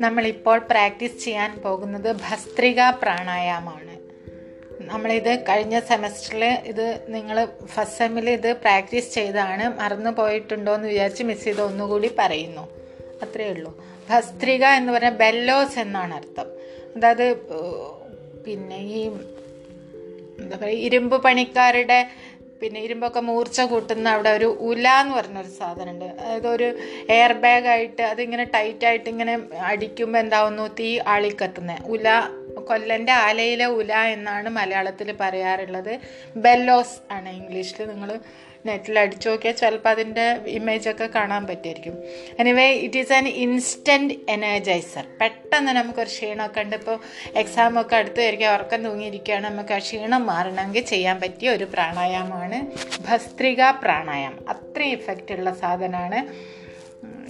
നമ്മളിപ്പോൾ പ്രാക്ടീസ് ചെയ്യാൻ പോകുന്നത് ഭസ്ത്രിക പ്രാണായാമമാണ്. നമ്മളിത് കഴിഞ്ഞ സെമസ്റ്ററിൽ ഇത് നിങ്ങൾ ഫസ്റ്റ് സെമ്മിൽ ഇത് പ്രാക്ടീസ് ചെയ്താണ് മറന്നു പോയിട്ടുണ്ടോ എന്ന് വിചാരിച്ച് മിസ് ചെയ്ത് ഒന്നുകൂടി പറയുന്നു. അത്രയേ ഉള്ളൂ. ഭസ്ത്രിക എന്ന് പറഞ്ഞാൽ ബെല്ലോസ് എന്നാണ് അർത്ഥം. അതായത് പിന്നെ ഈ എന്താ പറയുക ഇരുമ്പ് പണിക്കാരുടെ പിന്നെ ഇരുമ്പൊക്കെ മൂർച്ച കൂട്ടുന്ന അവിടെ ഒരു ഉല എന്ന് പറഞ്ഞൊരു സാധനമുണ്ട്. അതായത് ഒരു എയർ ബാഗ് ആയിട്ട് അതിങ്ങനെ ടൈറ്റായിട്ട് ഇങ്ങനെ അടിക്കുമ്പോൾ എന്താവുന്നു? തീ ആളിക്കത്തുന്നത് ഉല കൊല്ലന്റെ ആലയിലെ ഉല എന്നാണ് മലയാളത്തിൽ പറയാറുള്ളത്. ബെല്ലോസ് ആണ് ഇംഗ്ലീഷിൽ നിങ്ങൾ നെറ്റിൽ അടിച്ചു നോക്കിയാൽ ചിലപ്പോൾ അതിന്റെ ഇമേജൊക്കെ കാണാൻ പറ്റുമായിരിക്കും anyway it is an instant energiser പെട്ടെന്ന് നമുക്കൊരു ക്ഷീണമൊക്കെ ഉണ്ട്. ഇപ്പോൾ എക്സാമൊക്കെ അടുത്ത് വരിക ഉറക്കം തൂങ്ങിയിരിക്കുകയാണ്. നമുക്ക് ആ ക്ഷീണം മാറണമെങ്കിൽ ചെയ്യാൻ പറ്റിയ ഒരു പ്രാണായാമമാണ്. ഭസ്ത്രിക പ്രാണായാമം. അത്രയും ഇഫക്റ്റ് ഉള്ള സാധനമാണ്.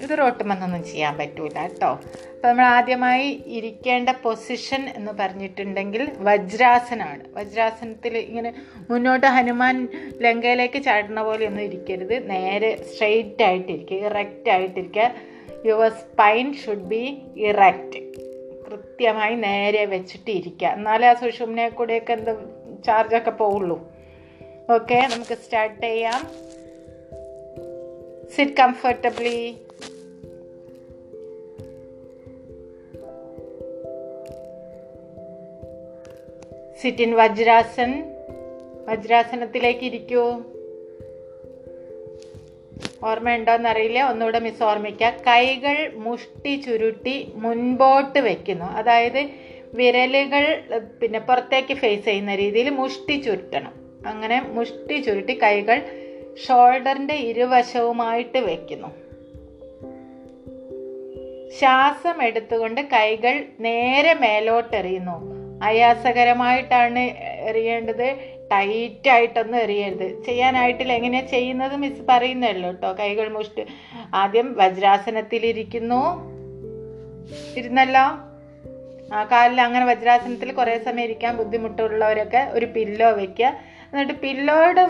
ഇത് റോട്ടുമെന്നൊന്നും ചെയ്യാൻ പറ്റൂല കേട്ടോ. അപ്പോൾ നമ്മൾ ആദ്യമായി ഇരിക്കേണ്ട പൊസിഷൻ എന്ന് പറഞ്ഞിട്ടുണ്ടെങ്കിൽ വജ്രാസനമാണ് വജ്രാസനത്തിൽ ഇങ്ങനെ മുന്നോട്ട് ഹനുമാൻ ലങ്കയിലേക്ക് ചാടുന്ന പോലെ ഒന്നും ഇരിക്കരുത്. നേരെ സ്ട്രെയിറ്റ് ആയിട്ടിരിക്കുക ഇറക്റ്റ് ആയിട്ടിരിക്കുക. Your spine should be erect കൃത്യമായി നേരെ വെച്ചിട്ട് ഇരിക്കുക. എന്നാലേ ആ സുഷുമ്നെ കൂടെയൊക്കെ എന്ത് ചാർജൊക്കെ പോവുള്ളൂ. ഓക്കെ നമുക്ക് സ്റ്റാർട്ട് ചെയ്യാം. Sit comfortably. In വജ്രാസൻ. വജ്രാസനത്തിലേക്ക് ഇരിക്കൂ ഓർമ്മയുണ്ടോയെന്നറിയില്ല ഒന്നുകൂടെ മിസ് ഓർമ്മിക്കുക കൈകൾ മുഷ്ടി ചുരുട്ടി മുൻപോട്ട് വെക്കുന്നു. അതായത് വിരലുകൾ പിന്നെ പുറത്തേക്ക് ഫേസ് ചെയ്യുന്ന രീതിയിൽ മുഷ്ടി ചുരുട്ടണം. അങ്ങനെ മുഷ്ടി ചുരുട്ടി കൈകൾ ഷോൾഡറിന്റെ ഇരുവശവുമായിട്ട് വെക്കുന്നു. ശ്വാസം എടുത്തുകൊണ്ട് കൈകൾ നേരെ മേലോട്ട് എറിയുന്നു ആയാസകരമായിട്ടാണ് എറിയേണ്ടത്. ടൈറ്റ് ആയിട്ടൊന്നും എറിയരുത്. ചെയ്യാനായിട്ടില്ല. എങ്ങനെയാണ് ചെയ്യുന്നത് മിസ് പറയുന്നല്ലോ കേട്ടോ. കൈകൾ മുഷ്ടി. ആദ്യം വജ്രാസനത്തിലിരിക്കുന്നു. ഇരുന്നല്ലോ? ആ കാലിൽ അങ്ങനെ വജ്രാസനത്തിൽ കുറേ സമയം ഇരിക്കാൻ ബുദ്ധിമുട്ടുള്ളവരൊക്കെ ഒരു പില്ലോ വെക്കുക. എന്നിട്ട് പില്ലോയുടെ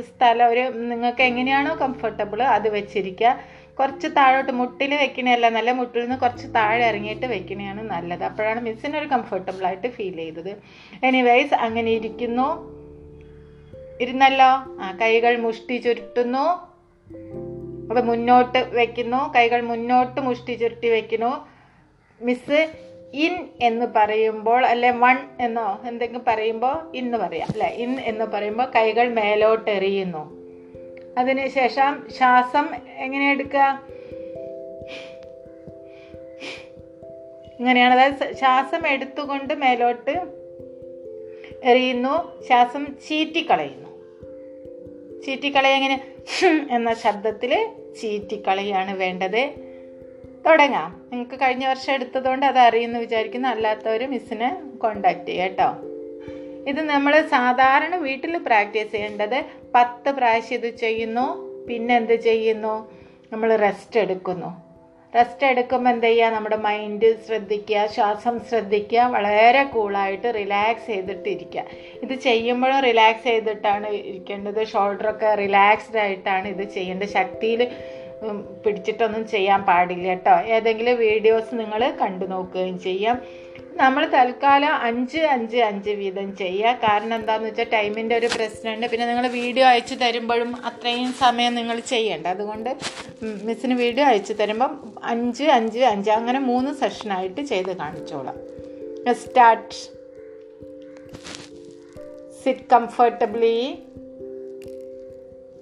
സ്ഥലം ഒരു നിങ്ങൾക്ക് എങ്ങനെയാണോ കംഫർട്ടബിൾ അത് വെച്ചിരിക്കുക. കുറച്ച് താഴോട്ട് മുട്ടിൽ വെക്കണല്ല നല്ല മുട്ടിൽ നിന്ന് കുറച്ച് താഴെ ഇറങ്ങിയിട്ട് വെക്കണതാണ് നല്ലത്. അപ്പോഴാണ് മിസ്സിന് ഒരു കംഫർട്ടബിൾ ആയിട്ട് ഫീൽ ചെയ്തത്. എനിവൈസ് അങ്ങനെ ഇരിക്കുന്നു. ഇരുന്നല്ലോ? ആ കൈകൾ മുഷ്ടി ചുരുട്ടുന്നു. അത് മുന്നോട്ട് വെക്കുന്നു. കൈകൾ മുന്നോട്ട് മുഷ്ടി ചുരുട്ടി വെക്കുന്നു. മിസ് ഇൻ എന്ന് പറയുമ്പോൾ അല്ലെ വൺ എന്നോ എന്തെങ്കിലും പറയുമ്പോൾ ഇന്ന് പറയാം. അല്ലെ ഇൻ എന്ന് പറയുമ്പോൾ കൈകൾ മേലോട്ട് എറിയുന്നു. അതിനുശേഷം ശ്വാസം എങ്ങനെ എടുക്കുക? ഇങ്ങനെയാണ്. അതായത് ശ്വാസം എടുത്തുകൊണ്ട് മേലോട്ട് എറിയുന്നു. ശ്വാസം ചീറ്റിക്കളയുന്നു. ചീറ്റിക്കളയ എങ്ങനെ? എന്ന ശബ്ദത്തിൽ ചീറ്റിക്കളയാണ് വേണ്ടത്. തുടങ്ങാം. നിങ്ങൾക്ക് കഴിഞ്ഞ വർഷം എടുത്തതുകൊണ്ട് അത് അറിയുമെന്ന് വിചാരിക്കുന്നു. അല്ലാത്തവർ മിസ്സിനെ കോണ്ടാക്ട് ചെയ്യാം കേട്ടോ. ഇത് നമ്മൾ സാധാരണ വീട്ടിൽ പ്രാക്ടീസ് ചെയ്യേണ്ടത് പത്ത് പ്രാവശ്യം ഇത് ചെയ്യുന്നു പിന്നെ എന്ത് ചെയ്യുന്നു? നമ്മൾ റെസ്റ്റ് എടുക്കുന്നു. റെസ്റ്റ് എടുക്കുമ്പോൾ എന്ത് ചെയ്യുക നമ്മുടെ മൈൻഡ് ശ്രദ്ധിക്കുക ശ്വാസം ശ്രദ്ധിക്കുക വളരെ കൂളായിട്ട് റിലാക്സ് ചെയ്തിട്ടിരിക്കുക. ഇത് ചെയ്യുമ്പോഴും റിലാക്സ് ചെയ്തിട്ടാണ് ഇരിക്കേണ്ടത്. ഷോൾഡറൊക്കെ റിലാക്സ്ഡ് ആയിട്ടാണ് ഇത് ചെയ്യേണ്ടത്. ശക്തിയിൽ പിടിച്ചിട്ടൊന്നും ചെയ്യാൻ പാടില്ല കേട്ടോ. ഏതെങ്കിലും വീഡിയോസ് നിങ്ങൾ കണ്ടു നോക്കുകയും ചെയ്യാം. നമ്മൾ തൽക്കാലം അഞ്ച് അഞ്ച് അഞ്ച് വീതം ചെയ്യുക കാരണം എന്താണെന്ന് വെച്ചാൽ ടൈമിന്റെ ഒരു പ്രശ്നമുണ്ട്. പിന്നെ നിങ്ങൾ വീഡിയോ അയച്ചു തരുമ്പോഴും അത്രയും സമയം നിങ്ങൾ ചെയ്യേണ്ട. അതുകൊണ്ട് മിസ്സിന് വീഡിയോ അയച്ചു തരുമ്പം അഞ്ച് അഞ്ച് അഞ്ച് അങ്ങനെ മൂന്ന് സെഷനായിട്ട് ചെയ്ത് കാണിച്ചോളാം. Start. Sit comfortably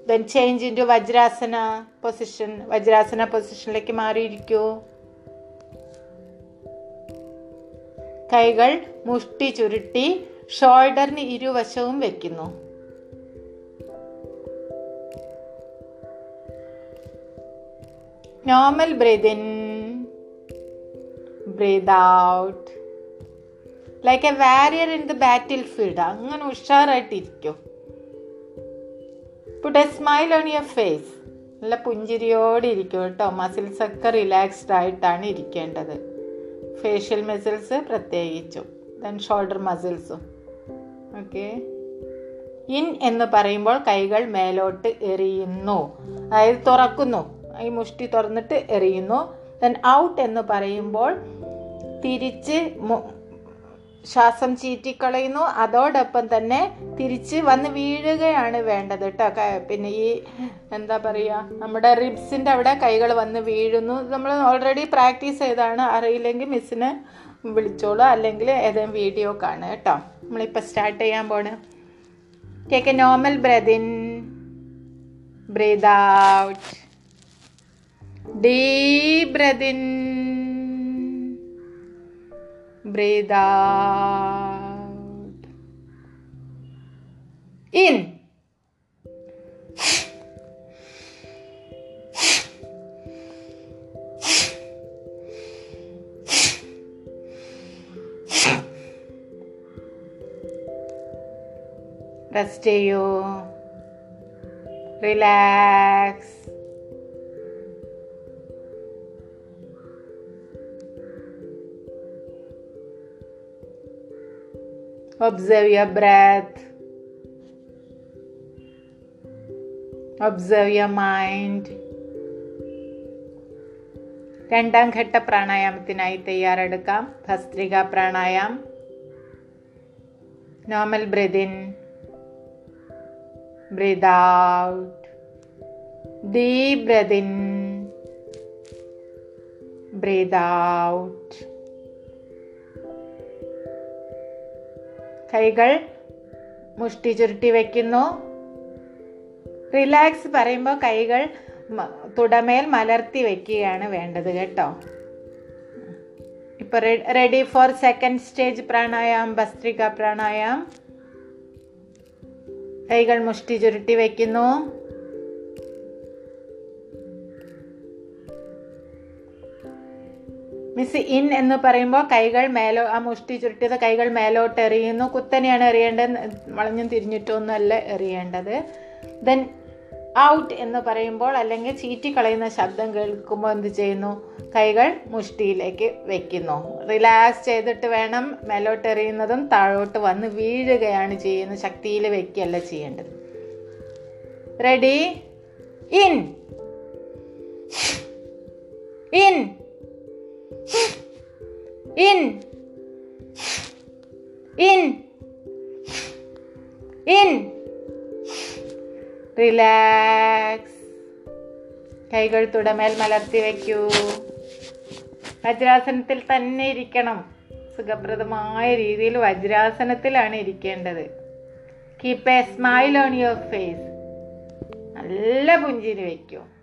then change into Vajrasana position Vajrasana പൊസിഷനിലേക്ക് മാറിയിരിക്കൂ. കൈകൾ മുഷ്ടി ചുരുട്ടി ഷോൾഡറിന് ഇരുവശവും വെക്കുന്നു. Normal breathe in breathe out. Like a warrior in the battlefield അങ്ങനെ ഉഷാറായിട്ടിരിക്കും. Put a smile on your face നല്ല പുഞ്ചിരിയോടെ ഇരിക്കും കേട്ടോ. മസിൽസ് ഒക്കെ റിലാക്സ്ഡ് ആയിട്ടാണ് ഇരിക്കേണ്ടത്. ഫേഷ്യൽ മസിൽസ് പ്രത്യേകിച്ചും. ദെൻ ഷോൾഡർ മസിൽസും ഓക്കെ ഇൻ എന്ന് പറയുമ്പോൾ കൈകൾ മേലോട്ട് എറിയുന്നു. അതായത് തുറക്കുന്നു. ഈ മുഷ്ടി തുറന്നിട്ട് എറിയുന്നു. ദെൻ ഔട്ട് എന്ന് പറയുമ്പോൾ തിരിച്ച് ശ്വാസം ചീറ്റിക്കളയുന്നു. അതോടൊപ്പം തന്നെ തിരിച്ച് വന്ന് വീഴുകയാണ് വേണ്ടത് കേട്ടോ പിന്നെ ഈ എന്താ പറയുക നമ്മുടെ റിബ്സിന്റെ അവിടെ കൈകൾ വന്ന് വീഴുന്നു. നമ്മൾ ഓൾറെഡി പ്രാക്ടീസ് ചെയ്താണ്. അറിയില്ലെങ്കിൽ മിസ്സിനെ വിളിച്ചോളൂ. അല്ലെങ്കിൽ ഏതെങ്കിലും വീഡിയോ കാണുക കേട്ടോ നമ്മളിപ്പോൾ സ്റ്റാർട്ട് ചെയ്യാൻ പോണ്. Take a normal breath in breathe out deep breath in breathe out in rest ചെയ്യൂ relax Observe your breath. Observe your mind. രണ്ടാം ഘട്ട പ്രാണായാമത്തിനായി തയ്യാറെടുക്കാം. Bhastrika pranayam normal breathe in breathe out deep breathe in breathe out കൈകൾ മുഷ്ടി ചുരുട്ടി വയ്ക്കുന്നു relax പറയുമ്പോൾ കൈകൾ തുടമേൽ മലർത്തി വയ്ക്കുകയാണ് വേണ്ടത് കേട്ടോ. ഇപ്പോൾ ready for second stage pranayam bhastrika pranayam. കൈകൾ മുഷ്ടി ചുരുട്ടി വെക്കുന്നു. മിസ് ഇൻ എന്ന് പറയുമ്പോൾ കൈകൾ മേലോ ആ മുഷ്ടി ചുരുട്ടിയത് കൈകൾ മേലോട്ട് എറിയുന്നു. കുത്തനെയാണ് എറിയേണ്ടത്. വളഞ്ഞും തിരിഞ്ഞിട്ടൊന്നുമല്ല എറിയേണ്ടത്. ദെൻ ഔട്ട് എന്ന് പറയുമ്പോൾ അല്ലെങ്കിൽ ചീറ്റിക്കളയുന്ന ശബ്ദം കേൾക്കുമ്പോൾ എന്ത് ചെയ്യുന്നു? കൈകൾ മുഷ്ടിയിലേക്ക് വെക്കുന്നു. റിലാക്സ് ചെയ്തിട്ട് വേണം മേലോട്ട് എറിയുന്നതും താഴോട്ട് വന്ന് വീഴുകയാണ് ചെയ്യുന്നത് ശക്തിയിൽ വെക്കുകയല്ല ചെയ്യേണ്ടത്. Ready in in in in in relax. കൈകൾ തുടമേൽ മലർത്തി വയ്ക്കൂ. വജ്രാസനത്തിൽ തന്നെ ഇരിക്കണം. സുഖപ്രദമായ രീതിയിൽ വജ്രാസനത്തിലാണ് ഇരിക്കേണ്ടത്. Keep a smile on your face നല്ല പുഞ്ചിരി വയ്ക്കൂ.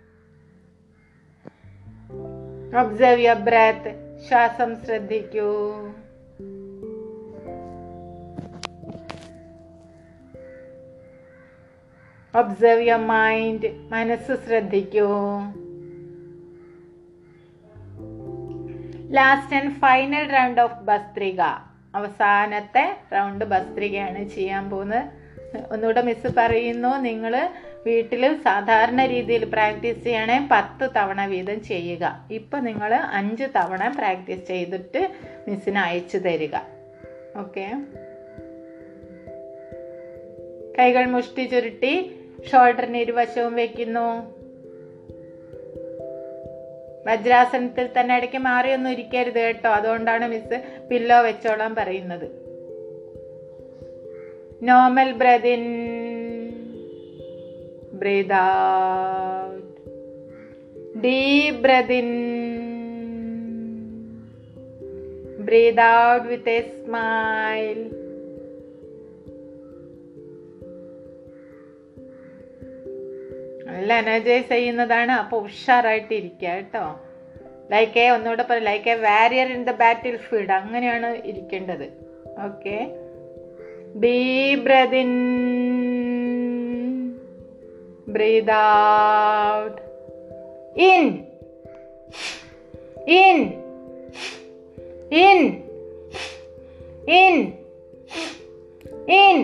ഒബ്സർവ് യുവർ ബ്രെത്ത് ശ്വാസം ശ്രദ്ധിക്കൂ. ഒബ്സർവ് യുവർ മൈൻഡ് മനസ്സ് ശ്രദ്ധിക്കൂ. Last and final round of bhastrika. അവസാനത്തെ റൗണ്ട് ഭസ്ത്രികയാണ് ചെയ്യാൻ പോകുന്നത്. ഒന്നുകൂടെ മിസ് പറയുന്നു. നിങ്ങൾ വീട്ടിൽ സാധാരണ രീതിയിൽ പ്രാക്ടീസ് ചെയ്യണേ പത്ത് തവണ വീതം ചെയ്യുക. ഇപ്പം നിങ്ങൾ അഞ്ച് തവണ പ്രാക്ടീസ് ചെയ്തിട്ട് മിസ്സിന് അയച്ചു തരിക. ഓക്കെ? കൈകൾ മുഷ്ടി ചുരുട്ടി ഷോൾഡറിന് ഇരുവശവും വെക്കുന്നു. വജ്രാസനത്തിൽ തന്നെ ഇടയ്ക്ക് മാറിയൊന്നും ഇരിക്കരുത് കേട്ടോ. അതുകൊണ്ടാണ് മിസ് പില്ലോ വെച്ചോളാൻ പറയുന്നത്. Normal breath breath in breathe out with a smile. നല്ല എനർജൈസ് ചെയ്യുന്നതാണ്. അപ്പോൾ ഉഷാറായിട്ട് ഇരിക്കുക കേട്ടോ. ലൈക്ക് എ ഒന്നുകൂടെ പറയും like a warrior in the battle field അങ്ങനെയാണ് ഇരിക്കേണ്ടത്. Okay deep breath breathe out in in in in in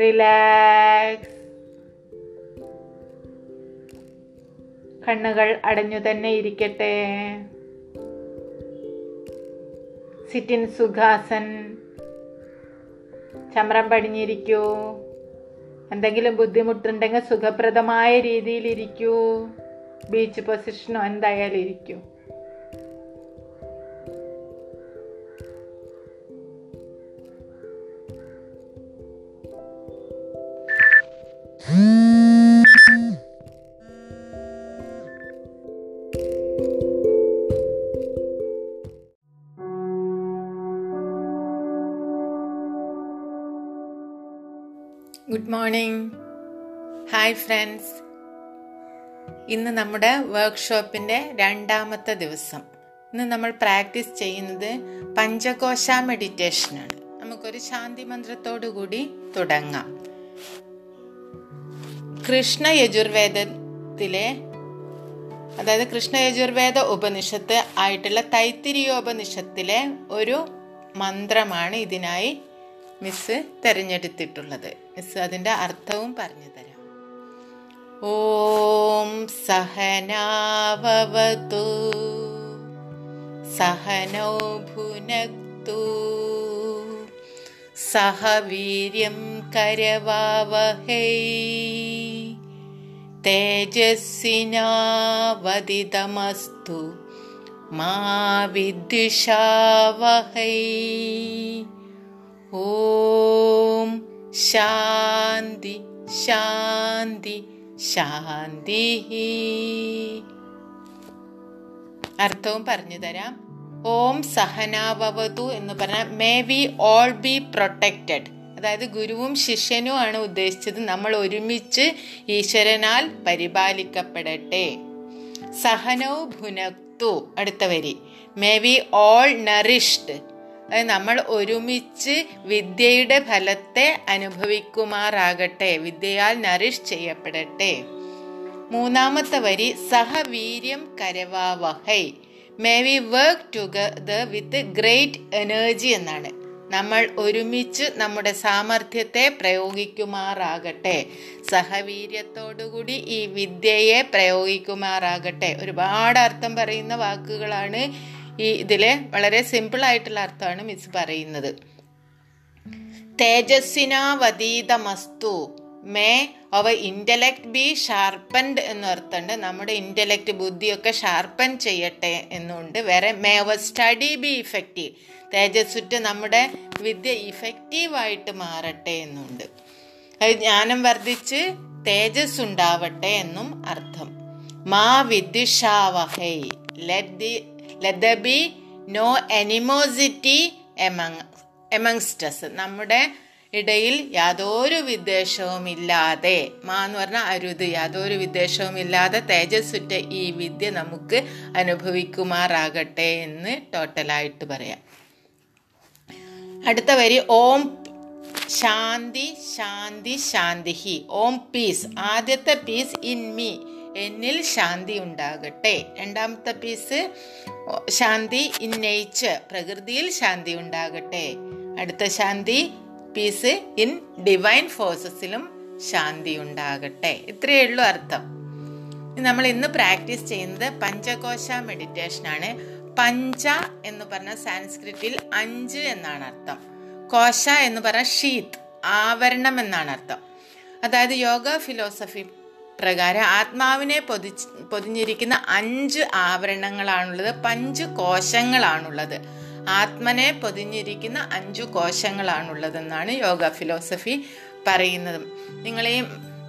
relax കണ്ണുകൾ അടഞ്ഞു തന്നെ ഇരിക്കട്ടെ. സിറ്റിൻ സുഖാസൻ ചമ്രം പടിഞ്ഞിരിക്കൂ. എന്തെങ്കിലും ബുദ്ധിമുട്ടുണ്ടെങ്കിൽ സുഖപ്രദമായ രീതിയിൽ ഇരിക്കൂ. ബീച്ച് പൊസിഷനോ എന്തായാലും ഇരിക്കും. ഗുഡ് മോർണിംഗ് ഹായ് ഫ്രണ്ട്സ് ഇന്ന് നമ്മുടെ വർക്ക്ഷോപ്പിന്റെ രണ്ടാമത്തെ ദിവസം. ഇന്ന് നമ്മൾ പ്രാക്ടീസ് ചെയ്യുന്നത് പഞ്ചകോശ മെഡിറ്റേഷനാണ് നമുക്കൊരു ശാന്തി മന്ത്രത്തോടു കൂടി തുടങ്ങാം. കൃഷ്ണ യജുർവേദത്തിലെ അതായത് കൃഷ്ണ യജുർവേദ ഉപനിഷത്ത് ആയിട്ടുള്ള തൈത്തിരിയോപനിഷത്തിലെ ഒരു മന്ത്രമാണ് ഇതിനായി മിസ് തിരഞ്ഞെടുത്തിട്ടുള്ളത്. മിസ് അതിന്റെ അർത്ഥവും പറഞ്ഞു തരാം. ഓം സഹനാവവതു സഹനോ ഭുനക്തു സഹവീര്യം കരവാവഹൈ തേജസ്സിനാവതിതമസ്തു മാ വിദ്വിഷാവഹൈ ഓം ശാന്തി ശാന്തി ശാന്തി. അർത്ഥവും പറഞ്ഞു തരാം. ഓം സഹനാഭവതു എന്ന് പറഞ്ഞാൽ may we all be protected. അതായത് ഗുരുവും ശിഷ്യനും ആണ് ഉദ്ദേശിച്ചത് നമ്മൾ ഒരുമിച്ച് ഈശ്വരനാൽ പരിപാലിക്കപ്പെടട്ടെ. സഹനൗ ഭുനക്തു. അടുത്ത വരി. May we all nourished. നമ്മൾ ഒരുമിച്ച് വിദ്യയുടെ ഫലത്തെ അനുഭവിക്കുമാറാകട്ടെ. വിദ്യയാൽ നറിഷ് ചെയ്യപ്പെടട്ടെ. മൂന്നാമത്തെ വരി സഹവീര്യം കരവാവഹൈ. May we work together with great energy എന്നാണ്. നമ്മൾ ഒരുമിച്ച് നമ്മുടെ സാമർഥ്യത്തെ പ്രയോഗിക്കുമാറാകട്ടെ. സഹവീര്യത്തോടുകൂടി ഈ വിദ്യയെ പ്രയോഗിക്കുമാറാകട്ടെ. ഒരുപാട് അർത്ഥം പറയുന്ന വാക്കുകളാണ് ഈ ഇതിലെ വളരെ സിമ്പിളായിട്ടുള്ള അർത്ഥമാണ് മിസ് പറയുന്നത്. തേജസ്സിനാവതീതമസ്തു. May our intellect be sharpened എന്ന് അർത്ഥമുണ്ട് നമ്മുടെ ഇന്റലക്ട് ബുദ്ധിയൊക്കെ ഷാർപ്പൻ ചെയ്യട്ടെ എന്നുണ്ട്. വേറെ മേ അവ സ്റ്റഡി ബി ഇഫക്റ്റീവ് തേജസ്സുറ്റ് നമ്മുടെ വിദ്യ ഇഫക്റ്റീവായിട്ട് മാറട്ടെ എന്നുണ്ട്. അത് ജ്ഞാനം വർദ്ധിച്ച് തേജസ് ഉണ്ടാവട്ടെ എന്നും അർത്ഥം. മാ വിദ്യുഷാവഹൈ let the let the be no animosity among amongst us നമ്മുടെ ഇടയിൽ യാതൊരു വിദ്വേഷവും ഇല്ലാതെ മാ എന്ന് പറഞ്ഞാൽ അരുത് യാതൊരു വിദ്വേഷവും ഇല്ലാതെ തേജസ്സുറ്റ ഈ വിദ്യ നമുക്ക് അനുഭവിക്കുമാറാകട്ടെ എന്ന് ടോട്ടലായിട്ട് പറയാം. അടുത്ത വരി ഓം ശാന്തി ശാന്തി ശാന്തി ഹി ഓം പീസ് ആദ്യത്തെ പീസ് ഇൻ മീ എന്നിൽ ശാന്തി ഉണ്ടാകട്ടെ. രണ്ടാമത്തെ പീസ് ശാന്തി ഇൻ നേച്ചർ പ്രകൃതിയിൽ ശാന്തി ഉണ്ടാകട്ടെ. അടുത്ത ശാന്തി പീസ് ഇൻ ഡിവൈൻ ഫോഴ്സസിലും ശാന്തി ഉണ്ടാകട്ടെ. ഇത്രയേ ഉള്ളൂ അർത്ഥം. നമ്മൾ ഇന്ന് പ്രാക്ടീസ് ചെയ്യുന്നത് പഞ്ചകോശ മെഡിറ്റേഷൻ ആണ്. പഞ്ച എന്ന് പറഞ്ഞ സാൻസ്ക്രിറ്റിൽ അഞ്ച് എന്നാണ് അർത്ഥം. കോശ എന്ന് പറഞ്ഞ ഷീത്ത് ആവരണം എന്നാണ് അർത്ഥം. അതായത് യോഗ ഫിലോസഫി പ്രകാരം ആത്മാവിനെ പൊതി പൊതിഞ്ഞിരിക്കുന്ന അഞ്ച് ആവരണങ്ങളാണുള്ളത്. പഞ്ച് കോശങ്ങളാണുള്ളത്. ആത്മനെ പൊതിഞ്ഞിരിക്കുന്ന അഞ്ചു കോശങ്ങളാണുള്ളതെന്നാണ് യോഗ ഫിലോസഫി പറയുന്നത്. നിങ്ങൾ ഈ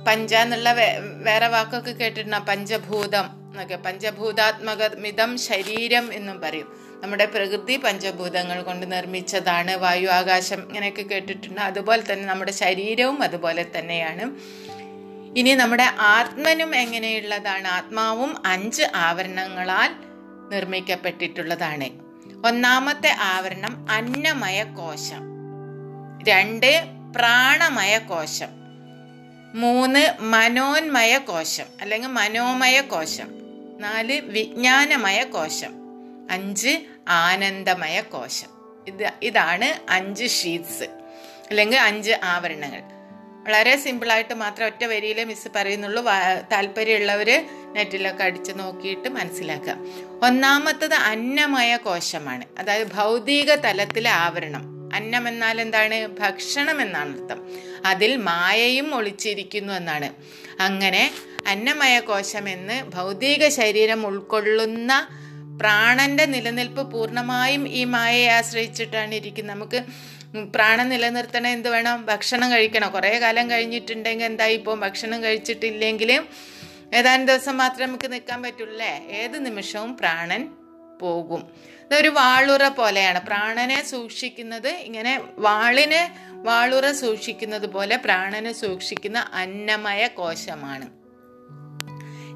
പഞ്ച എന്നുള്ള വേറെ വാക്കൊക്കെ കേട്ടിട്ടുണ്ടോ? പഞ്ചഭൂതം എന്നൊക്കെ. പഞ്ചഭൂതാത്മക മിതം ശരീരം എന്നും പറയും. നമ്മുടെ പ്രകൃതി പഞ്ചഭൂതങ്ങൾ കൊണ്ട് നിർമ്മിച്ചതാണ്. വായു ആകാശം ഇങ്ങനെയൊക്കെ കേട്ടിട്ടുണ്ട്? അതുപോലെ തന്നെ നമ്മുടെ ശരീരവും അതുപോലെ തന്നെയാണ്. ഇനി നമ്മുടെ ആത്മനും എങ്ങനെയുള്ളതാണ്? ആത്മാവും അഞ്ച് ആവരണങ്ങളാൽ നിർമ്മിക്കപ്പെട്ടിട്ടുള്ളതാണ്. ഒന്നാമത്തെ ആവരണം അന്നമയ കോശം. രണ്ട് പ്രാണമയ കോശം. മൂന്ന് മനോന്മയ കോശം അല്ലെങ്കിൽ മനോമയ കോശം. നാല് വിജ്ഞാനമയ കോശം. അഞ്ച് ആനന്ദമയ കോശം. ഇത് ഇതാണ് അഞ്ച് ഷീറ്റ്സ് അല്ലെങ്കിൽ അഞ്ച് ആവരണങ്ങൾ. വളരെ സിമ്പിളായിട്ട് മാത്രം ഒറ്റ വരിയിലെ മിസ് പറയുന്നുള്ളൂ. താല്പര്യമുള്ളവർ നെറ്റിലൊക്കെ അടിച്ച് നോക്കിയിട്ട് മനസ്സിലാക്കുക. ഒന്നാമത്തത് അന്നമയ കോശമാണ്. അതായത് ഭൗതിക തലത്തിലെ ആവരണം. അന്നം എന്നാൽ എന്താണ്? ഭക്ഷണം എന്നാണ് അർത്ഥം. അതിൽ മായയും ഒളിച്ചിരിക്കുന്നു എന്നാണ്. അങ്ങനെ അന്നമയ കോശം എന്ന് ഭൗതിക ശരീരം ഉൾക്കൊള്ളുന്ന പ്രാണന്റെ നിലനിൽപ്പ് പൂർണമായും ഈ മായയെ ആശ്രയിച്ചിട്ടാണ് ഇരിക്കുന്നത്. നമുക്ക് പ്രാണൻ നിലനിർത്തണേ എന്ത് വേണം? ഭക്ഷണം കഴിക്കണം. കുറേ കാലം കഴിഞ്ഞിട്ടുണ്ടെങ്കിൽ എന്തായി? ഇപ്പോൾ ഭക്ഷണം കഴിച്ചിട്ടില്ലെങ്കിൽ ഏതാനും ദിവസം മാത്രമേ നമുക്ക് നിൽക്കാൻ പറ്റുള്ളേ. ഏത് നിമിഷവും പ്രാണൻ പോകും. ഇതൊരു വാളുറ പോലെയാണ്. പ്രാണനെ സൂക്ഷിക്കുന്നത് ഇങ്ങനെ വാളിനെ വാളുറ സൂക്ഷിക്കുന്നത് പോലെ പ്രാണനെ സൂക്ഷിക്കുന്ന അന്നമയ കോശമാണ്.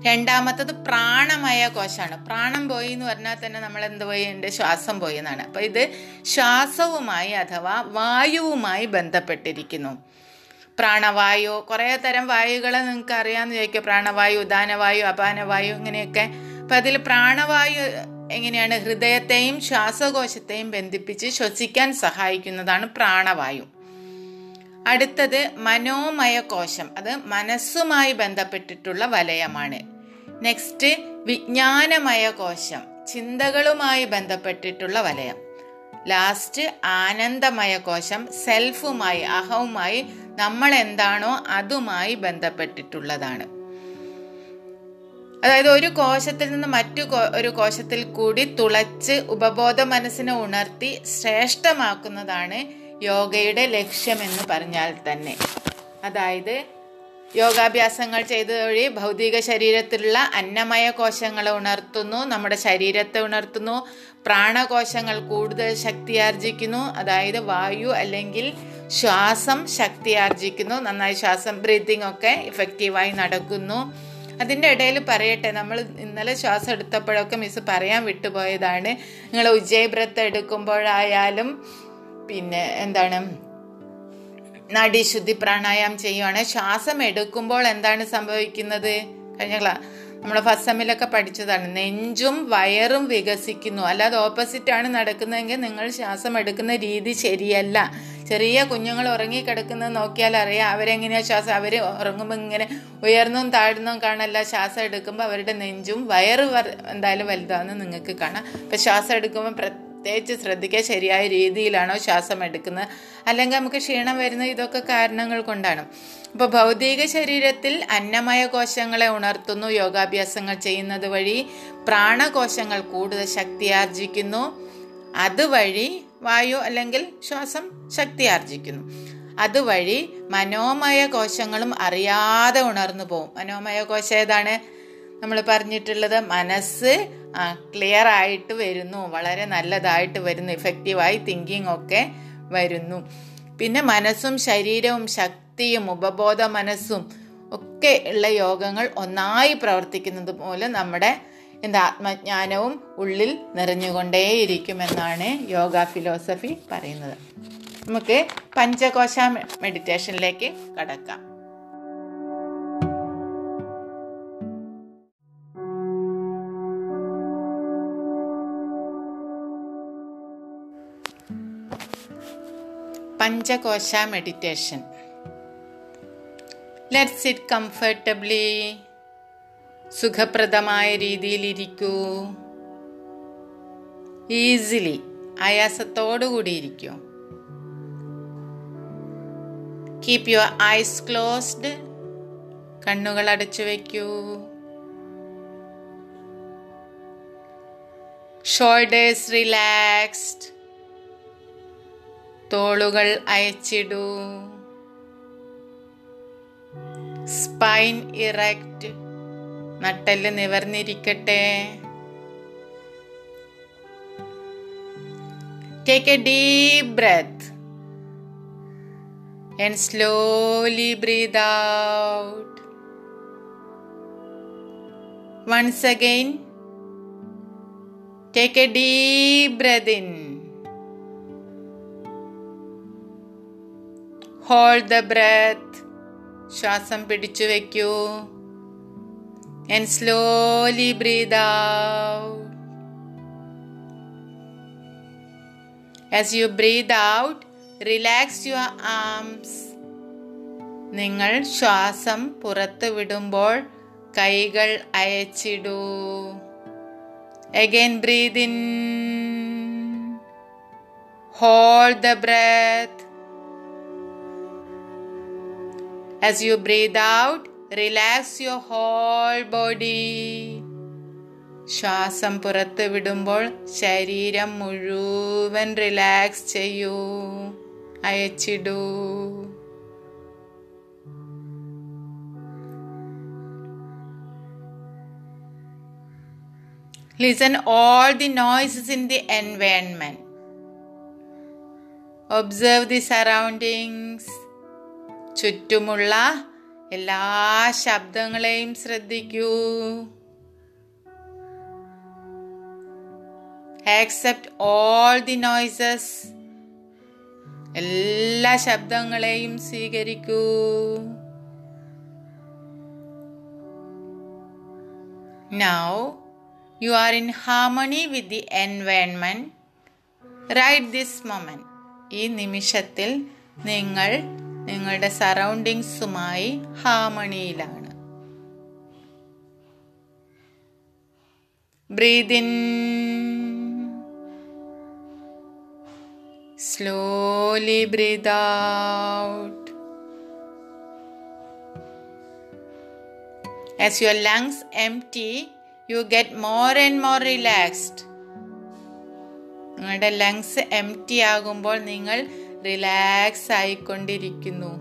രണ്ടാമത്തത് പ്രാണമയ കോശമാണ്. പ്രാണം പോയി എന്ന് പറഞ്ഞാൽ തന്നെ നമ്മൾ എന്ത് പോയി? എന്റെ ശ്വാസം പോയി എന്നാണ് അപ്പം ഇത് ശ്വാസവുമായി അഥവാ വായുവുമായി ബന്ധപ്പെട്ടിരിക്കുന്നു. പ്രാണവായു കുറേ തരം വായുകളെ നിങ്ങൾക്ക് അറിയാമെന്ന് ചോദിക്കുക പ്രാണവായു ഉദാനവായു അപാനവായു ഇങ്ങനെയൊക്കെ. അപ്പം അതിൽ പ്രാണവായു എങ്ങനെയാണ്? ഹൃദയത്തെയും ശ്വാസകോശത്തെയും ബന്ധിപ്പിച്ച് ശ്വസിക്കാൻ സഹായിക്കുന്നതാണ് പ്രാണവായു. അടുത്തത് മനോമയ കോശം അത് മനസ്സുമായി ബന്ധപ്പെട്ടിട്ടുള്ള വലയമാണ്. നെക്സ്റ്റ് വിജ്ഞാനമയ കോശം ചിന്തകളുമായി ബന്ധപ്പെട്ടിട്ടുള്ള വലയം. ലാസ്റ്റ് ആനന്ദമയ കോശം സെൽഫുമായി അഹവുമായി നമ്മൾ എന്താണോ അതുമായി ബന്ധപ്പെട്ടിട്ടുള്ളതാണ്. അതായത് ഒരു കോശത്തിൽ നിന്ന് മറ്റു ഒരു കോശത്തിൽ കൂടി തുളച്ച് ഉപബോധ മനസ്സിനെ ഉണർത്തി ശ്രേഷ്ഠമാക്കുന്നതാണ് യോഗയുടെ ലക്ഷ്യമെന്ന് പറഞ്ഞാൽ തന്നെ. അതായത് യോഗാഭ്യാസങ്ങൾ ചെയ്ത വഴി ഭൗതിക ശരീരത്തിലുള്ള അന്നമയ കോശങ്ങളെ ഉണർത്തുന്നു നമ്മുടെ ശരീരത്തെ ഉണർത്തുന്നു പ്രാണകോശങ്ങൾ കൂടുതൽ ശക്തിയാർജിക്കുന്നു അതായത് വായു അല്ലെങ്കിൽ ശ്വാസം ശക്തിയാർജിക്കുന്നു നന്നായി ശ്വാസം ബ്രീത്തിങ് ഒക്കെ ഇഫക്റ്റീവായി നടക്കുന്നു. അതിന്റെ ഇടയിൽ പറയട്ടെ നമ്മൾ ഇന്നലെ ശ്വാസം എടുത്തപ്പോഴൊക്കെ മിസ് പറയാൻ വിട്ടുപോയതാണ്. നിങ്ങൾ ഉജ്ജയ ബ്രത്ത് എടുക്കുമ്പോഴായാലും പിന്നെ എന്താണ്? നാഡീശുദ്ധി പ്രാണായാമം ചെയ്യുവാണ്. ശ്വാസം എടുക്കുമ്പോൾ എന്താണ് സംഭവിക്കുന്നത്? കഴിഞ്ഞ ക്ലാ നമ്മൾ ഫസ്റ്റ് സെമ്മിലൊക്കെ പഠിച്ചതാണ്. നെഞ്ചും വയറും വികസിക്കുന്നു. അല്ലാതെ ഓപ്പോസിറ്റ് ആണ് നടക്കുന്നതെങ്കിൽ നിങ്ങൾ ശ്വാസം എടുക്കുന്ന രീതി ശരിയല്ല. ചെറിയ കുഞ്ഞുങ്ങൾ ഉറങ്ങിക്കിടക്കുന്നത് നോക്കിയാൽ അറിയാം. അവരെങ്ങനെയാ ശ്വാസം അവർ ഉറങ്ങുമ്പോൾ ഇങ്ങനെ ഉയർന്നും താഴ്ന്നും കാണല്ല. ശ്വാസം എടുക്കുമ്പോൾ അവരുടെ നെഞ്ചും വയറ് എന്തായാലും വലുതാണെന്ന് നിങ്ങൾക്ക് കാണാം. അപ്പം ശ്വാസം എടുക്കുമ്പോൾ പ്രത്യേകിച്ച് ശ്രദ്ധിക്കുക ശരിയായ രീതിയിലാണോ ശ്വാസം എടുക്കുന്നത് അല്ലെങ്കിൽ നമുക്ക് ക്ഷീണം വരുന്നത് ഇതൊക്കെ കാരണങ്ങൾ കൊണ്ടാണ്. അപ്പോൾ ഭൗതിക ശരീരത്തിൽ അന്നമയ കോശങ്ങളെ ഉണർത്തുന്നു. യോഗാഭ്യാസങ്ങൾ ചെയ്യുന്നത് വഴി പ്രാണകോശങ്ങൾ കൂടുതൽ ശക്തിയാർജിക്കുന്നു അതുവഴി വായു അല്ലെങ്കിൽ ശ്വാസം ശക്തിയാർജിക്കുന്നു അതുവഴി മനോമയ കോശങ്ങളും അറിയാതെ ഉണർന്നു പോകും. മനോമയ കോശം ഏതാണ്? നമ്മൾ പറഞ്ഞിട്ടുള്ളത് മനസ്സ് ക്ലിയർ ആയിട്ട് വരുന്നു. വളരെ നല്ലതായിട്ട് വരുന്നു. ഇഫക്റ്റീവായി തിങ്കിങ് ഒക്കെ വരുന്നു. പിന്നെ മനസ്സും ശരീരവും ശക്തിയും ഉപബോധ മനസ്സും ഒക്കെ ഉള്ള യോഗങ്ങൾ ഒന്നായി പ്രവർത്തിക്കുന്നത് പോലെ നമ്മുടെ എന്താ ആത്മജ്ഞാനവും ഉള്ളിൽ നിറഞ്ഞുകൊണ്ടേയിരിക്കുമെന്നാണ് യോഗ ഫിലോസഫി പറയുന്നത്. നമുക്ക് പഞ്ചകോശ മെഡിറ്റേഷനിലേക്ക് കടക്കാം. Panchakosha meditation let sit comfortably സുഖപ്രദമായ രീതിയിൽ ഇരിക്കൂ. ഈസിലി ആയാസത്തോടു കൂടി ഇരിക്കൂ. കീപ് യുവർ ഐസ് ക്ലോസ്ഡ് കണ്ണുകൾ അടച്ചു വയ്ക്കൂ. ഷോൾഡേഴ്സ് റിലാക്സ്ഡ് തോളുകൾ അയച്ചിടൂ. സ്പൈൻ ഇറക്റ്റ് നട്ടെല്ല് നിവർന്നിരിക്കട്ടെ. Take a deep breath and slowly breathe out once again take a deep breath in Hold the breath. ശ്വാസം പിടിച്ചു വയ്ക്കൂ and slowly breathe out. As you breathe out, relax your. നിങ്ങൾ ശ്വാസം പുറത്ത് വിടുമ്പോൾ കൈകൾ അയച്ചിടൂ again breathe in Hold the As you breathe out, relax your whole body. ശ്വാസം പുറത്ത് വിടുമ്പോൾ ശരീരം മുഴുവൻ റിലാക്സ് ചെയ്യൂ അയച്ചിടൂ Listen all the noises in the environment. Observe the surroundings. ചുറ്റുമുള്ള എല്ലാ ശബ്ദങ്ങളെയും ശ്രദ്ധിക്കൂ ആക്സെപ്റ്റ് ഓൾ ദി നോയ്സസ് എല്ലാ ശബ്ദങ്ങളെയും സ്വീകരിക്കൂ now you are in harmony with the environment. Right this moment. ഈ നിമിഷത്തിൽ നിങ്ങൾ നിങ്ങളുടെ സറൗണ്ടിങ്സുമായി ഹാമണിയിലാണ്. Breathe in. Slowly breathe out. As your lungs empty, you get more and more relaxed. നിങ്ങളുടെ ലങ്സ് എംറ്റി ആകുമ്പോൾ നിങ്ങൾ relax ആയിക്കൊണ്ടിരിക്കുന്നു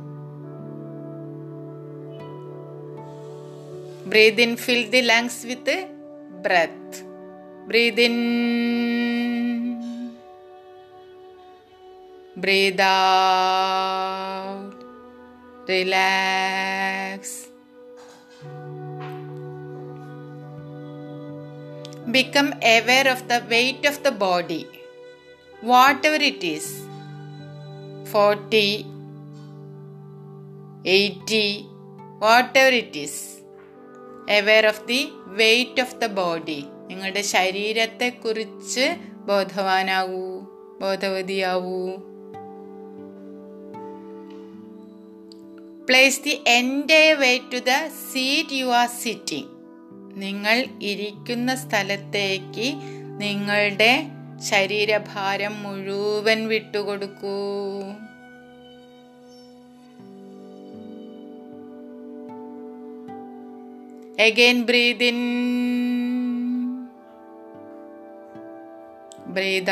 breathe in fill the lungs with breath breathe in breathe out relax become aware of the weight of the body, whatever it is 40, 80, whatever it is. Aware of the weight of the body. നിങ്ങളുടെ ശരീരത്തെ കുറിച്ച് ബോധവാനാവൂ ബോധവതിയാവൂ place the എന്റെ weight to the seat you are sitting നിങ്ങൾ ഇരിക്കുന്ന സ്ഥലത്തേക്ക് നിങ്ങളുടെ ശരീരഭാരം മുഴുവൻ വിട്ടുകൊടുക്കൂ. Again breathe in breathe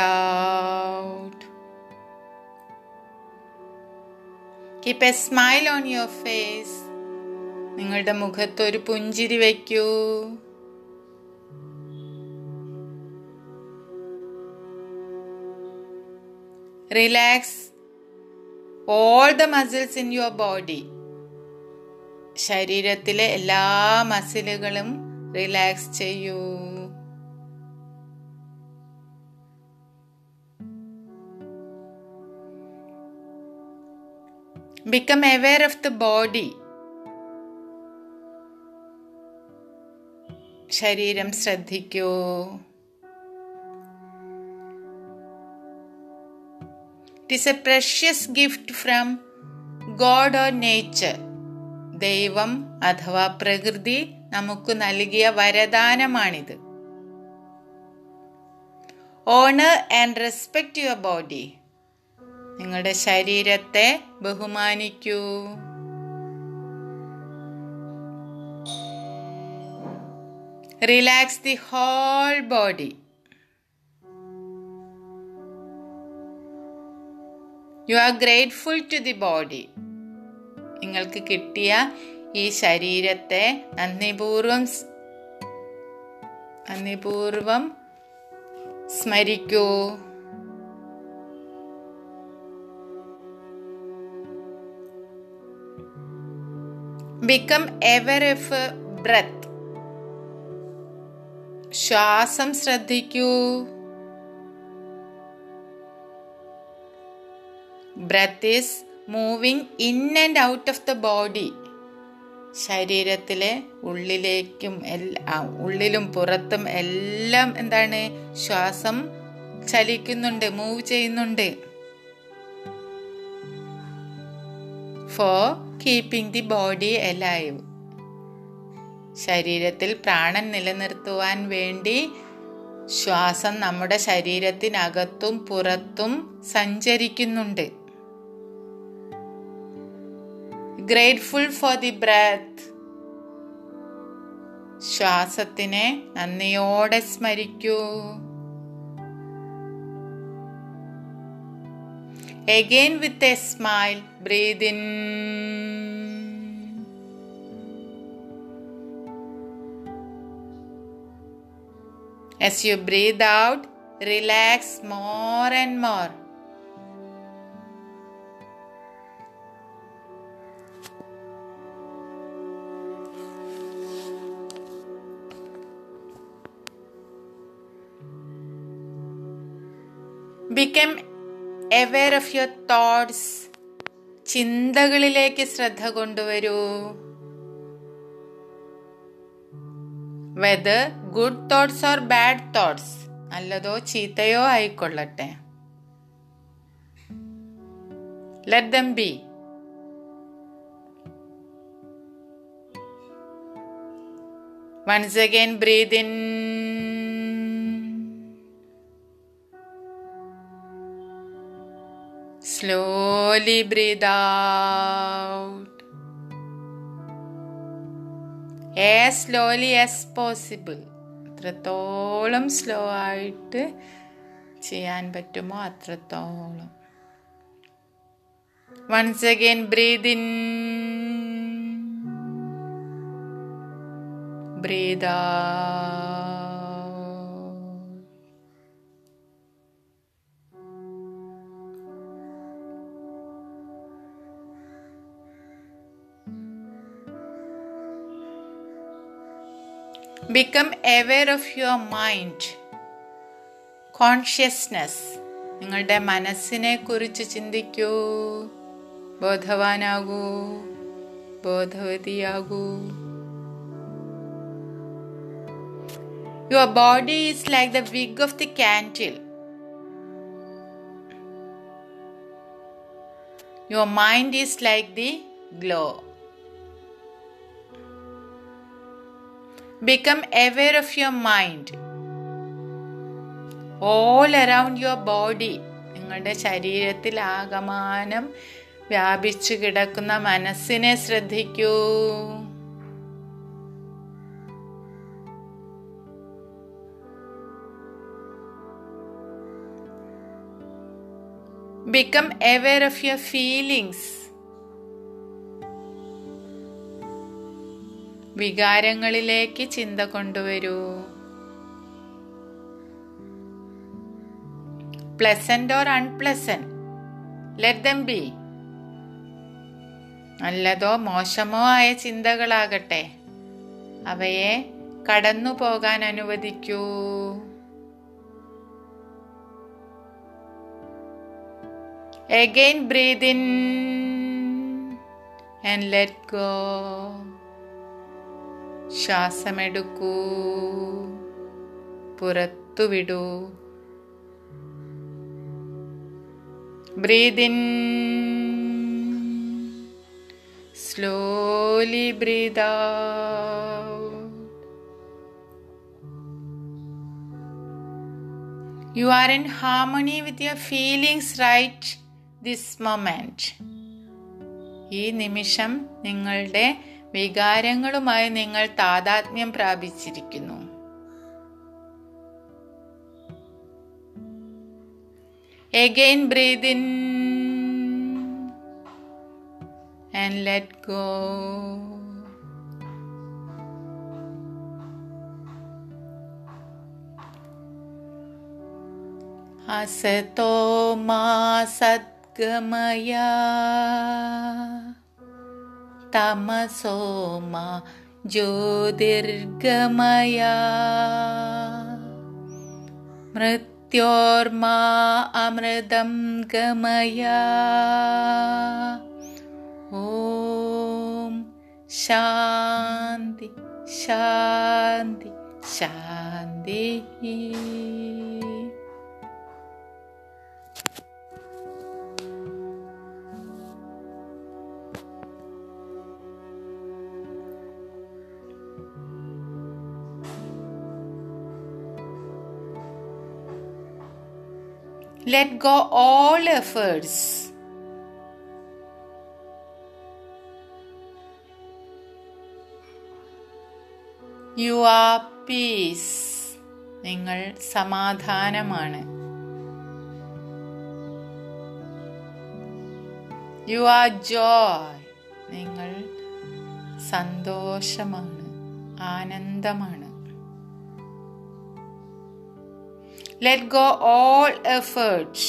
keep a smile on your face നിങ്ങളുടെ മുഖത്തൊരു പുഞ്ചിരി വയ്ക്കൂ. Relax all the muscles in your body ശരീരത്തിലെ എല്ലാ മസിലുകളും റിലാക്സ് ചെയ്യൂ. Become aware of the body ശരീരം ശ്രദ്ധിക്കൂ. It is a precious gift from God or nature ദൈവം അഥവാ പ്രകൃതി നമുക്ക് നൽകിയ വരദാനമാണിത്. Honour and respect your body നിങ്ങളുടെ ശരീരത്തെ ബഹുമാനിക്കൂ. Relax the whole body. You are grateful to the body നിങ്ങൾക്ക് കിട്ടിയ ഈ ശരീരത്തെ നന്ദിപൂർവം നന്ദിപൂർവം സ്മരിക്കൂ. ബിക്കം എവർ എഫ് ബ്രത്ത് ശ്വാസം ശ്രദ്ധിക്കൂ. Breath is moving in and out of the body ശരീരത്തിലെ ഉള്ളിലേക്കും എല്ലാ ഉള്ളിലും പുറത്തും എല്ലാം എന്താണ്? ശ്വാസം ചലിക്കുന്നുണ്ട് മൂവ് ചെയ്യുന്നുണ്ട്. For keeping the body alive ശരീരത്തിൽ പ്രാണൻ നിലനിർത്തുവാൻ വേണ്ടി ശ്വാസം നമ്മുടെ ശരീരത്തിനകത്തും പുറത്തും സഞ്ചരിക്കുന്നുണ്ട്. ഗ്രേറ്റ്ഫുൾ ഫോർ ദി ബ്രത്ത് ശ്വാസത്തിനെ നന്ദിയോടെ സ്മരിക്കൂ Again with a smile, breathe in. As you breathe out, relax more and more. Become aware of your thoughts ചിന്തകളിലേക്ക് ശ്രദ്ധ കൊണ്ടുവരൂ. Whether good thoughts or bad thoughts നല്ലതോ ചീത്തയോ ആയിക്കൊള്ളട്ടെ. Let them be once again breathe in Slowly breathe out. As slowly as possible. അത്രത്തോളം slow ആയിട്ട് ചെയ്യാൻ പറ്റുമോ അത്രത്തോളം once again breathe in breathe become aware of your mind consciousness നിങ്ങളുടെ മനസ്സിനെ കുറിച്ച് ചിന്തിക്കൂ. ബോധവാനാകൂ. ബോധവതിയാകൂ. Your body is like the wick of the candle your mind is like the glow Become aware of your mind. All around your body നിങ്ങളുടെ ശരീരത്തിൽ ആകമാനം വ്യാപിച്ചു കിടക്കുന്ന മനസ്സിനെ ശ്രദ്ധിക്കൂ. Become aware of your feelings വികാരങ്ങളിലേക്ക് ചിന്ത കൊണ്ടുവരൂ. Pleasant or unpleasant let them be നല്ലതോ മോശമോ ആയ ചിന്തകളാകട്ടെ. അവയെ കടന്നു പോകാൻ അനുവദിക്കൂ. Again, breathe and let go. ശ്വാസമെടുക്കൂ. പുറത്തുവിടൂ. Breathe in slowly breathe you are in harmony with your feelings right this moment ഈ നിമിഷം നിങ്ങളുടെ വികാരങ്ങളുമായി നിങ്ങൾ താതാത്മ്യം പ്രാപിച്ചിരിക്കുന്നു again breathe in and let go असतो मा सद्गमया तमसो मा ज्योतिर्गमया। मृत्योर्मा अमृतं गमया। ॐ शान्ति शान्ति शान्तिः let go all efforts you are peace നിങ്ങൾ സമാധാനമാണ്. യു ആർ ജോയ് നിങ്ങൾ സന്തോഷമാണ്. ആനന്ദമാണ്. Let go all efforts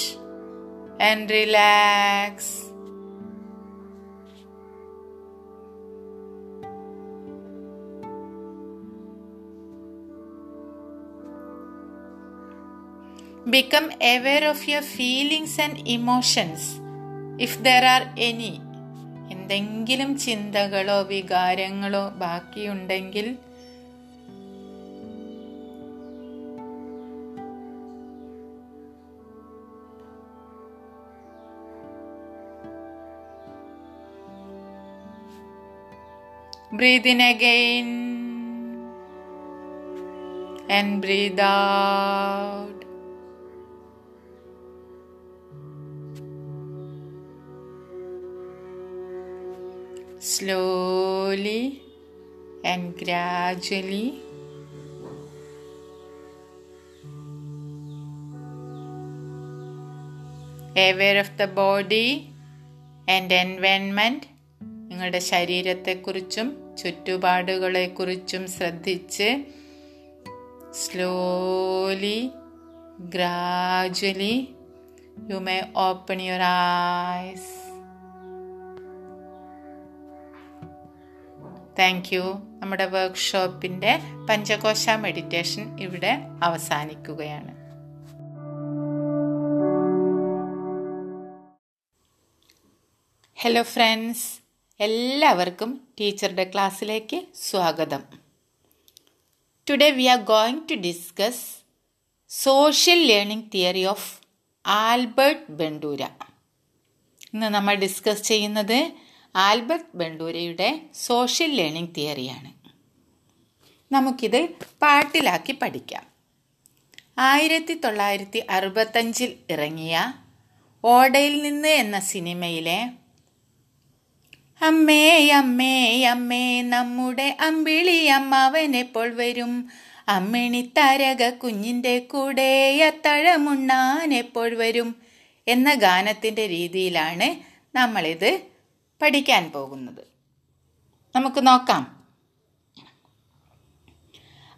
and relax. become aware of your feelings and emotions if there are any എന്തെങ്കിലും ചിന്തകളോ വികാരങ്ങളോ ബാക്കിയുണ്ടെങ്കിൽ breathe in again and breathe out slowly and gradually. Aware of the body and environment. നിങ്ങളുടെ ശരീരത്തെക്കുറിച്ചും ചുറ്റുപാടുകളെക്കുറിച്ചും ശ്രദ്ധിച്ച് slowly gradually you may open your eyes thank you നമ്മുടെ വർക്ക്ഷോപ്പിന്റെ Panchakosha meditation ഇവിടെ അവസാനിക്കുകയാണ്. Hello friends എല്ലാവർക്കും ടീച്ചറുടെ ക്ലാസ്സിലേക്ക് സ്വാഗതം. Today we are going to discuss social learning theory of Albert Bandura. ഇന്ന് നമ്മൾ ഡിസ്കസ് ചെയ്യുന്നത് ആൽബർട്ട് ബെണ്ടൂരയുടെ സോഷ്യൽ ലേണിംഗ് തിയറിയാണ് നമുക്കിത് പാട്ടിലാക്കി പഠിക്കാം. ആയിരത്തി തൊള്ളായിരത്തി അറുപത്തഞ്ചിൽ ഇറങ്ങിയ ഓടയിൽ നിന്ന് എന്ന സിനിമയിലെ അമ്മേ അമ്മേ അമ്മേ നമ്മുടെ അമ്പിളി അമ്മാവൻ എപ്പോൾ വരും? അമ്മിണി തരക കുഞ്ഞിന്റെ കൂടെ എപ്പോൾ വരും? എന്ന ഗാനത്തിന്റെ രീതിയിലാണ് നമ്മളിത് പഠിക്കാൻ പോകുന്നത്. നമുക്ക് നോക്കാം.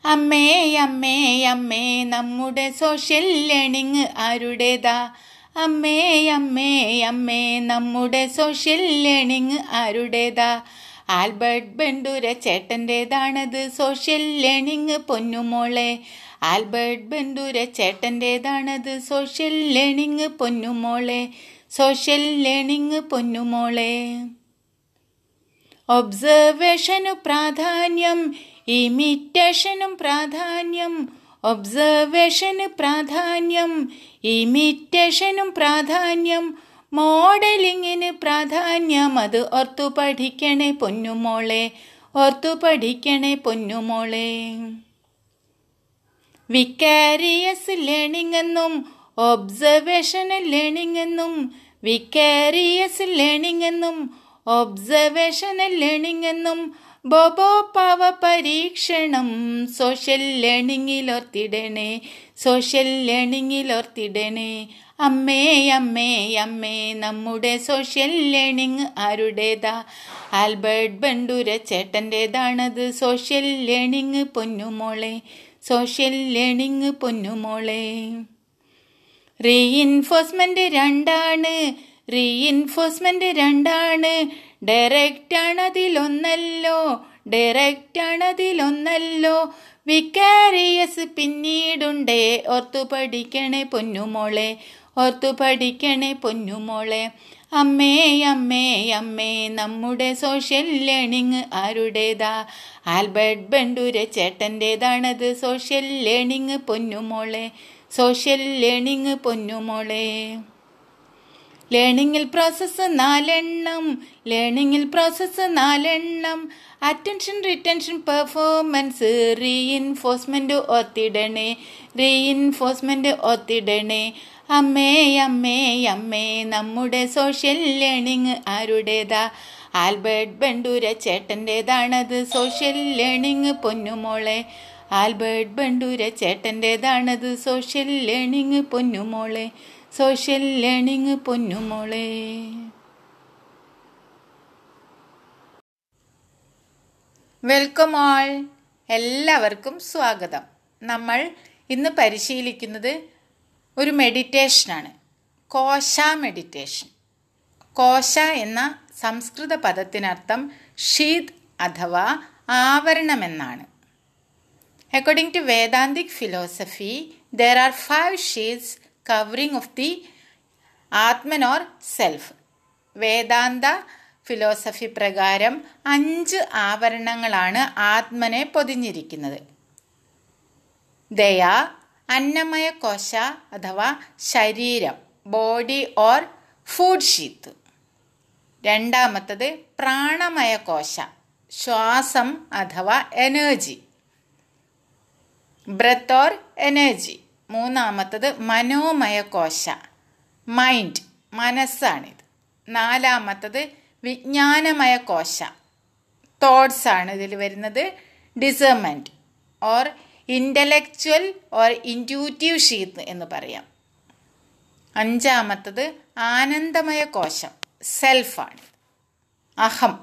അമ്മേ അമ്മേ അമ്മേ നമ്മുടെ സോഷ്യൽ ലേണിംഗ് ആരുടേതാ? അമ്മേ അമ്മേ അമ്മേ നമ്മുടെ സോഷ്യൽ ലേണിംഗ് ആരുടേതാ? ആൽബർട്ട് ബണ്ടൂര ചേട്ടന്റേതാണത് സോഷ്യൽ ലേണിംഗ് പൊന്നുമോളെ. ആൽബർട്ട് ബണ്ടൂര ചേട്ടന്റേതാണത് സോഷ്യൽ ലേണിംഗ് പൊന്നുമോളെ. സോഷ്യൽ ലേണിംഗ് പൊന്നുമോളെ. ഒബ്സർവേഷനു പ്രാധാന്യം ഇമിറ്റേഷനും പ്രാധാന്യം ഒബ്സർവേഷന് പ്രാധാന്യം ഇമിറ്റേഷനും പ്രാധാന്യം മോഡലിങ്ങിന് പ്രാധാന്യം. അത് ഓർത്തു പഠിക്കണേ പൊന്നുമോളെ ഓർത്തു പഠിക്കണേ പൊന്നുമോളെ വിക്കാരിയസ് ലേണിംഗ് എന്നും ഒബ്സർവേഷൻ ലേണിംഗ് എന്നും വിക്കാരിയസ് ലേണിംഗ് എന്നും ഒബ്സർവേഷണൽ ലേണിംഗ് എന്നും ബോബോ പാവ പരീക്ഷണം സോഷ്യൽ ലേണിംഗിൽ ഓർത്തിടണേ സോഷ്യൽ ലേണിംഗിൽ ഓർത്തിടണേ. അമ്മേ അമ്മേ അമ്മേ നമ്മുടെ സോഷ്യൽ ലേണിംഗ് ആരുടേതാ? ആൽബർട്ട് ബണ്ടൂര ചേട്ടന്റേതാണത് സോഷ്യൽ ലേണിംഗ് പൊന്നുമോളെ സോഷ്യൽ ലേണിംഗ് പൊന്നുമോളെ. റീഇൻഫോഴ്സ്മെന്റ് രണ്ടാണ് റീഇൻഫോഴ്സ്മെന്റ് രണ്ടാണ്. ഡയറക്റ്റ് ആണ് അതിലൊന്നല്ലോ ഡയറക്റ്റ് ആണ് അതിലൊന്നല്ലോ വിക്കാരിയസ് പിന്നീടുണ്ടേ ഓർത്തു പഠിക്കണേ പൊന്നുമോളെ ഓർത്തു പഠിക്കണേ പൊന്നുമോളെ. അമ്മേ അമ്മേ അമ്മേ നമ്മുടെ സോഷ്യൽ ലേണിംഗ് ആരുടേതാ? ആൽബർട്ട് ബണ്ടൂര ചേട്ടന്റേതാണത് സോഷ്യൽ ലേണിംഗ് പൊന്നുമോളെ സോഷ്യൽ ലേണിംഗ് പൊന്നുമോളെ. ലേണിങ്ങിൽ പ്രോസസ്സ് നാലെണ്ണം. ലേണിങ്ങിൽ പ്രോസസ്സ് നാലെണ്ണം. അറ്റൻഷൻ റിട്ടൻഷൻ പെർഫോമൻസ് റീഇൻഫോഴ്സ്മെന്റ് ഓർത്തിടണേ റീഇൻഫോഴ്സ്മെന്റ് ഓർത്തിടണേ അമ്മേ അമ്മേ അമ്മേ നമ്മുടെ സോഷ്യൽ ലേണിംഗ് ആരുടേതാ? ആൽബർട്ട് ബണ്ടൂര ചേട്ടന്റെതാണത് സോഷ്യൽ ലേണിംഗ് പൊന്നുമോളെ. ആൽബർട്ട് ബണ്ടൂര ചേട്ടന്റെതാണത് സോഷ്യൽ ലേണിംഗ് പൊന്നുമോളെ. സോഷ്യൽ ലേണിംഗ് പൊന്നുമോളെ വെൽക്കം ഓൾ എല്ലാവർക്കും സ്വാഗതം. നമ്മൾ ഇന്ന് പരിശീലിക്കുന്നത് ഒരു മെഡിറ്റേഷനാണ്. കോശ മെഡിറ്റേഷൻ. കോശ എന്ന സംസ്കൃത പദത്തിനർത്ഥം ഷീത് അഥവാ ആവരണമെന്നാണ്. According to Vedantic philosophy there are five sheaths covering of the atman or self Vedanta philosophy പ്രകാരം അഞ്ച് ആവരണങ്ങളാണ് ആത്മനെ പൊതിഞ്ഞിരിക്കുന്നത്. ദയ അന്നമയ കോശ അഥവാ ശരീരം ബോഡി ഓർ ഫുഡ് ഷീത്ത് രണ്ടാമത്തത് പ്രാണമയ കോശ ശ്വാസം അഥവാ എനർജി. Breath or energy. മൂന്നാമത്തത് മനോമയ കോശ മൈൻഡ് മനസ്സാണിത്. നാലാമത്തത് വിജ്ഞാനമയ കോശ തോട്ട്സ് ആണ് ഇതിൽ വരുന്നത്. Discernment or intellectual or intuitive sheath എന്ന് പറയാം. അഞ്ചാമത്തത് ആനന്ദമയ കോശം സെൽഫാണ് അഹം.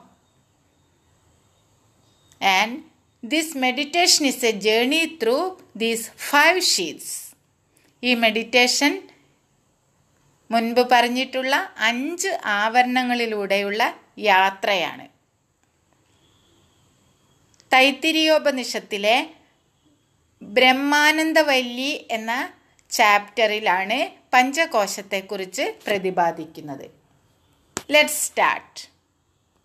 And this meditation is a journey through these five sheaths ഈ മെഡിറ്റേഷൻ മുൻപ് പറഞ്ഞിട്ടുള്ള അഞ്ച് ആവരണങ്ങളിലൂടെയുള്ള യാത്രയാണ്. തൈത്തിരിയോപനിഷത്തിലെ ബ്രഹ്മാനന്ദവല്ലി എന്ന ചാപ്റ്ററിലാണ് പഞ്ചകോശത്തെക്കുറിച്ച് പ്രതിപാദിക്കുന്നത്. Let start